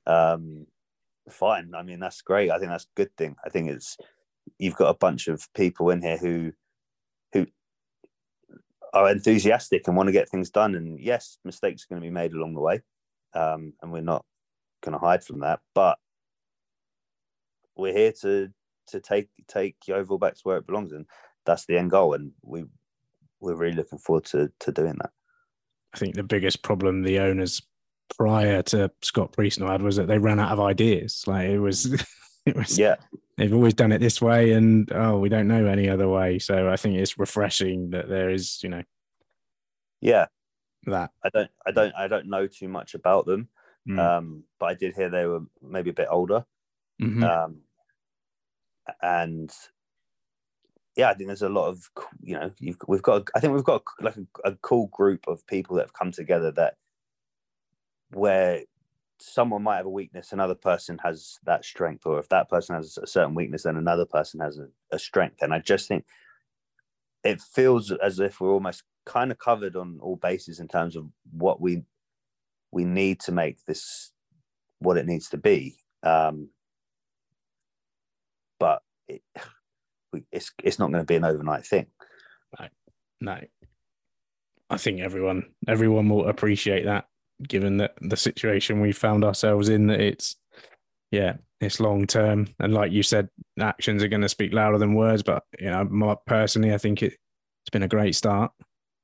Um, fine. I mean, that's great. I think that's a good thing. I think it's you've got a bunch of people in here who who are enthusiastic and want to get things done. And yes, mistakes are going to be made along the way, um, and we're not going to hide from that. But we're here to to take take Yeovil back to where it belongs, and that's the end goal. And we we're really looking forward to to doing that. I think the biggest problem the owners prior to Scott Priestnall had was that they ran out of ideas. Like it was, it was. Yeah, They've always done it this way, and oh, we don't know any other way. So I think it's refreshing that there is, you know, yeah. that. I don't I don't I don't know too much about them. Mm. Um, but I did hear they were maybe a bit older. Mhm. Um, and yeah, I think there's a lot of you know you've, we've got I think we've got like a, a cool group of people that have come together that where someone might have a weakness, another person has that strength, or if that person has a certain weakness, then another person has a, a strength. And I just think it feels as if we're almost kind of covered on all bases in terms of what we we need to make this what it needs to be. Um, but it, it's it's not going to be an overnight thing. No, I think everyone everyone will appreciate that, given that the situation we found ourselves in. That it's yeah, it's long term, and like you said, actions are going to speak louder than words. But you know, my, personally, I think it, it's been a great start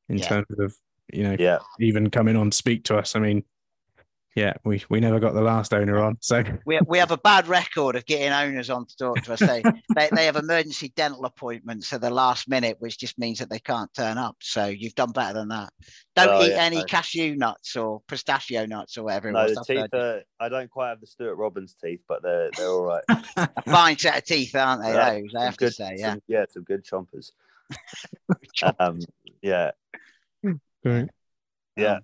in Yeah. terms of you know Yeah, even coming on to speak to us. I mean, yeah, we we never got the last owner on, so We, we have a bad record of getting owners on to talk to us. They, they, they have emergency dental appointments at the last minute, which just means that they can't turn up. So you've done better than that. Don't Oh, eat yeah, any no. cashew nuts or pistachio nuts or whatever it no, was. the I've teeth are. I don't quite have the Stuart Robbins teeth, but they're they're all right. A fine set of teeth, aren't they? Yeah, Those, I have good, to say, yeah. some- yeah, some good chompers. Um, yeah, yeah,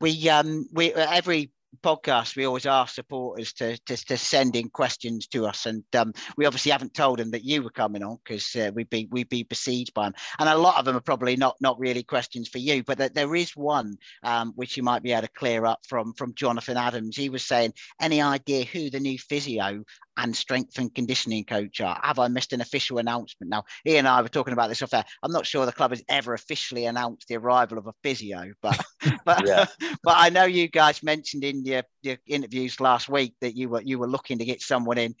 we um we every podcast we always ask supporters to to, to send in questions to us. And um we obviously haven't told them that you were coming on because uh, we'd be we'd be besieged by them and a lot of them are probably not not really questions for you but that there is one um which you might be able to clear up from from jonathan adams. He was saying any idea who the new physio and strength and conditioning coach are have i missed an official announcement now he and i were talking about this off air i'm not sure the club has ever officially announced the arrival of a physio but but Yeah. but I know you guys mentioned in your, your interviews last week that you were you were looking to get someone in.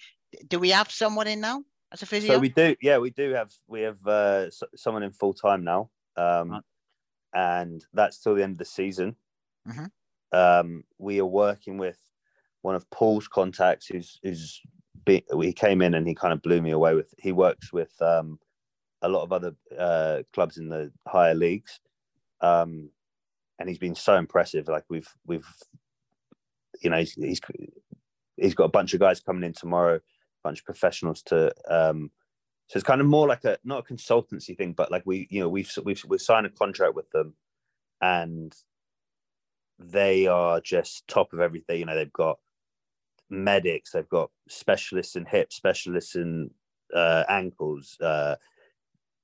Do we have someone in now as a physio? So we do, yeah, we do have we have uh, someone in full time now. um, Right. and that's till the end of the season. Mhm. Um, we are working with one of Paul's contacts, who's who's be, he came in and he kind of blew me away with. He works with um, a lot of other uh, clubs in the higher leagues, um, and he's been so impressive. Like we've we've, you know, he's he's, he's got a bunch of guys coming in tomorrow, a bunch of professionals to. Um, so it's kind of more like a not a consultancy thing, but like we, you know, we've we've we've signed a contract with them, and they are just top of everything. You know, they've got medics, they've got specialists in hips, specialists in uh, ankles, uh,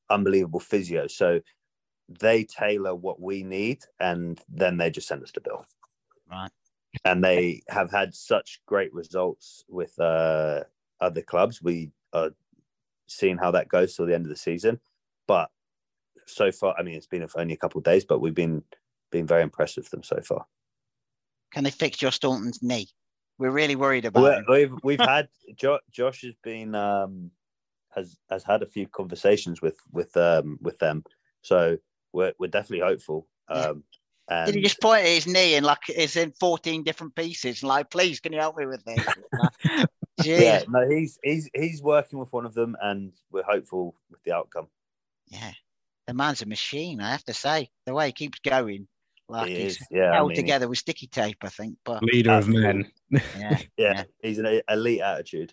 unbelievable physio. So they tailor what we need, and then they just send us the bill. Right. And they have had such great results with uh, other clubs. We are seeing how that goes till the end of the season, but so far, I mean, it's been only a couple of days, but we've been been very impressed with them so far. Can they fix your Staunton's knee? We're really worried about him. We've we've had jo- Josh has been um, has has had a few conversations with with um, with them, so we're we're definitely hopeful. Um, and Did he just point at his knee and like it's in 14 different pieces? Like, please, can you help me with this? Yeah, no, he's he's he's working with one of them, and we're hopeful with the outcome. Yeah. The man's a machine, I have to say. The way he keeps going, like he he's is, yeah, I held mean, together with sticky tape, I think. But Leader of men. yeah, yeah, yeah. he's an elite attitude.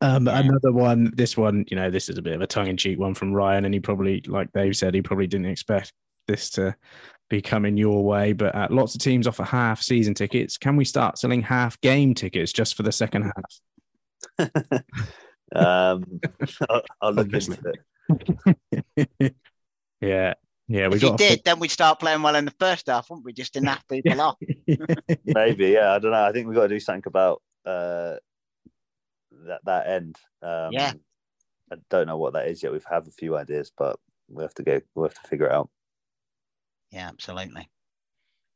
Um, Yeah. Another one, this one, you know, this is a bit of a tongue in cheek one from Ryan, and he probably, like Dave said, he probably didn't expect this to be coming your way. But uh, lots of teams offer half season tickets. Can we start selling half game tickets just for the second half? Um, I'll, I'll look Obviously. into it. yeah, yeah, we if you got. did, then we'd start playing well in the first half, wouldn't we? Just to nap people off. Maybe, yeah. I don't know. I think we've got to do something about uh, that that end. Um, Yeah. I don't know what that is yet. We have had a few ideas, but we have to go. We'll have to figure it out. Yeah, absolutely.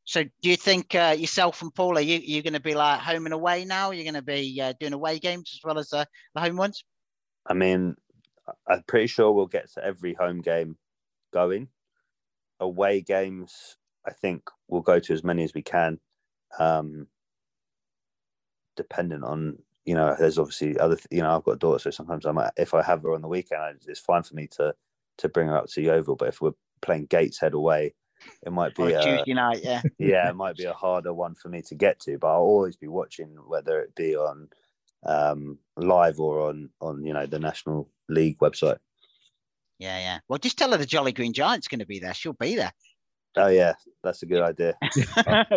So, do you think uh, yourself and Paul are you you going to be like home and away now? You're going to be uh, doing away games as well as uh, the home ones? I mean, I'm pretty sure we'll get to every home game going. Away games, I think we'll go to as many as we can. Um, dependent on you know, there's obviously other. You know, I've got a daughter, so sometimes I might, if I have her on the weekend, I- it's fine for me to to bring her up to Yeovil. But if we're playing Gateshead away, it might be a a, Tuesday night? Yeah, yeah, it might be a harder one for me to get to. But I'll always be watching, whether it be on um, live or on on you know the National League website. Yeah, yeah. Well, just tell her the Jolly Green Giant's going to be there. She'll be there. Oh yeah, that's a good idea.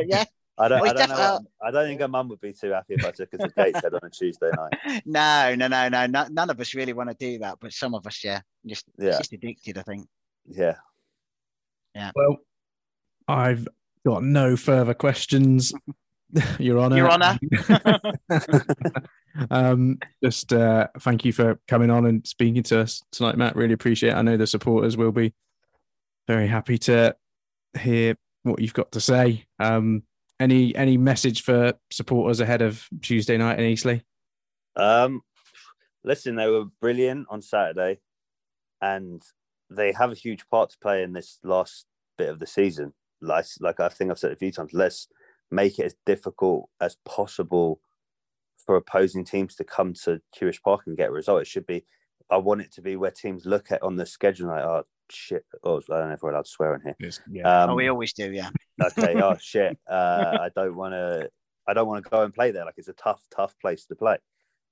yeah. I don't. Well, I don't know. I don't think her mum would be too happy if I took her to Gateshead on a Tuesday night. No, no, no, no, no. None of us really want to do that, but some of us, yeah, just Yeah. just addicted. I think. Yeah. Yeah. well, I've got no further questions, Your Honour. Your Honour. um, just uh, thank you for coming on and speaking to us tonight, Matt. Really appreciate it. I know the supporters will be very happy to hear what you've got to say. Um, any any message for supporters ahead of Tuesday night in Eastleigh? Um, listen, they were brilliant on Saturday, and they have a huge part to play in this last bit of the season. Like, like I think I've said a few times, let's make it as difficult as possible for opposing teams to come to Huish Park and get a result. It should be. I want it to be where teams look at on the schedule like, oh shit, oh, I don't know if we're allowed to swear in here. Yeah. Um, oh, we always do, yeah. okay oh shit uh, i don't want to i don't want to go and play there like it's a tough tough place to play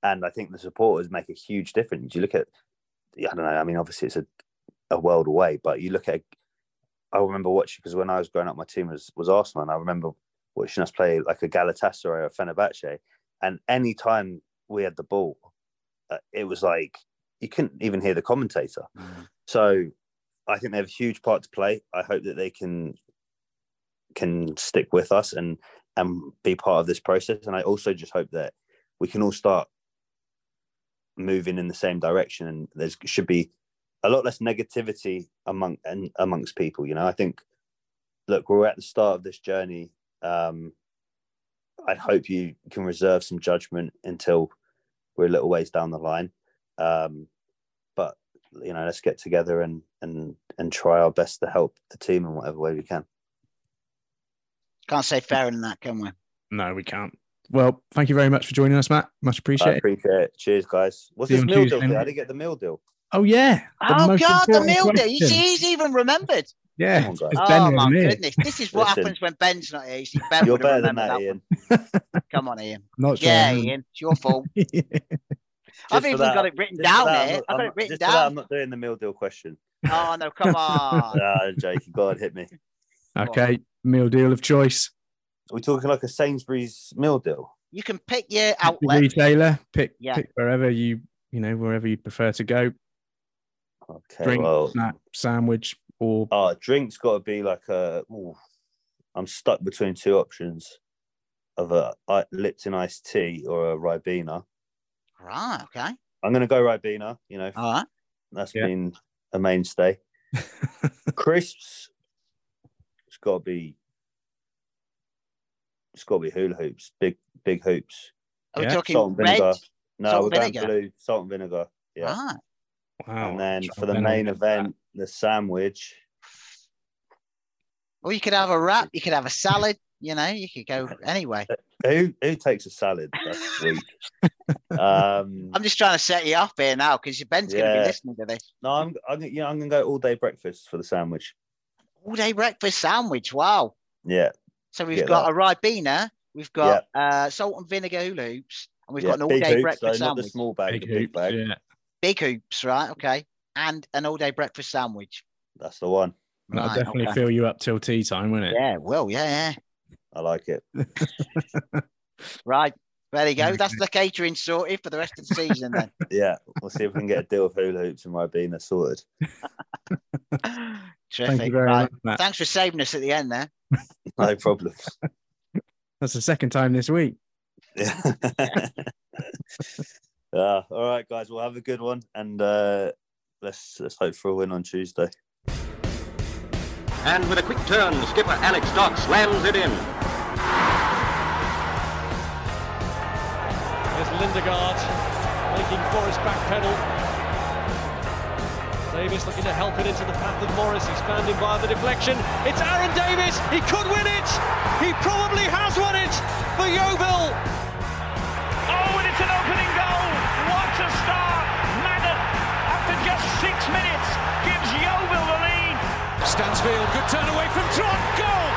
and i think the supporters make a huge difference you look at i don't know i mean obviously it's a, a world away but you look at i remember watching because when i was growing up my team was was arsenal and i remember watching us play like a galatasaray or a fenerbahce and any time we had the ball uh, it was like you couldn't even hear the commentator Mm. so I think they have a huge part to play. I hope that they can can stick with us and and be part of this process. And I also just hope that we can all start moving in the same direction. And there should be a lot less negativity among and amongst people. You know, I think look, we're at the start of this journey. Um, I hope you can reserve some judgment until we're a little ways down the line. Um, but you know, let's get together and and and try our best to help the team in whatever way we can. Can't say fairer than that, can we? No, we can't. Well, thank you very much for joining us, Matt. Much I appreciate it. Cheers, guys. What's See this on meal deal? How didn't get the meal deal. Oh yeah. the Oh most God, the important meal day. He's, question. he's even remembered. Yeah, on, it's Oh wasn't my here. goodness, this is what Listen. happens when Ben's not here. You see, Ben You're better than remembered that, that Ian. one. Come on, Ian. Not sure. Yeah, Ian, it's your fault. I've even that- got it written down that, I'm here. not- I've got it not- written just for that, I'm not doing the meal deal question. Oh no, come on. Ah, Jake, go on, hit me. Okay, meal deal of choice. Are we talking like a Sainsbury's meal deal? You can pick your outlet. retailer, pick Yeah. pick wherever you you know wherever you prefer to go. Okay, Drink, well, snack, sandwich, or oh, drink's got to be like a. Ooh, I'm stuck between two options of a i- Lipton iced tea or a Ribena. Right, okay. I'm going to go Ribena. You know, All right. that's Yeah. been a mainstay. Crisps, it's got to be. It's got to be hula hoops, big big hoops. Are we Yeah. talking Salt and red? vinegar. No, Salt we're and going blue. Salt and vinegar. Yeah. Right. Wow. and then for the main will get that. event, the sandwich. Or you could have a wrap, you could have a salad, you know, you could go anyway. Who who takes a salad? That's weak. um, I'm just trying to set you up here now because Ben's going to be listening to this. no, I'm, I'm yeah, I'm gonna go all day breakfast for the sandwich. All day breakfast sandwich. Wow. Yeah, So we've Get got a Ribena, we've got uh, salt and vinegar hula hoops, and we've yeah. got an all day hoops, breakfast though, not the sandwich. small bag, Big the big hoops, bag. yeah. Big hoops, right? Okay. And an all day breakfast sandwich. That's the one. That'll Right, definitely okay. fill you up till tea time, won't it? Yeah, well, yeah, I like it. Right. There you go. That's the catering sorted for the rest of the season then. Yeah, we'll see if we can get a deal with hula hoops and Ribena sorted. Terrific. Thank you very right. much, Matt. Thanks for saving us at the end there. No problem. That's the second time this week. Yeah. Yeah. All right, guys. We'll have a good one, and uh, let's let's hope for a win on Tuesday. And with a quick turn, skipper Alex Dock slams it in. There's Lindegaard making Forrest backpedal. Davis looking to help it into the path of Morris. He's found him via the deflection. It's Aaron Davis. He could win it. He probably has won it for Yeovil. Oh, and it's an opening goal start. Madden, after just six minutes, gives Yeovil the lead. Stansfield, good turn away from Trot. Goal!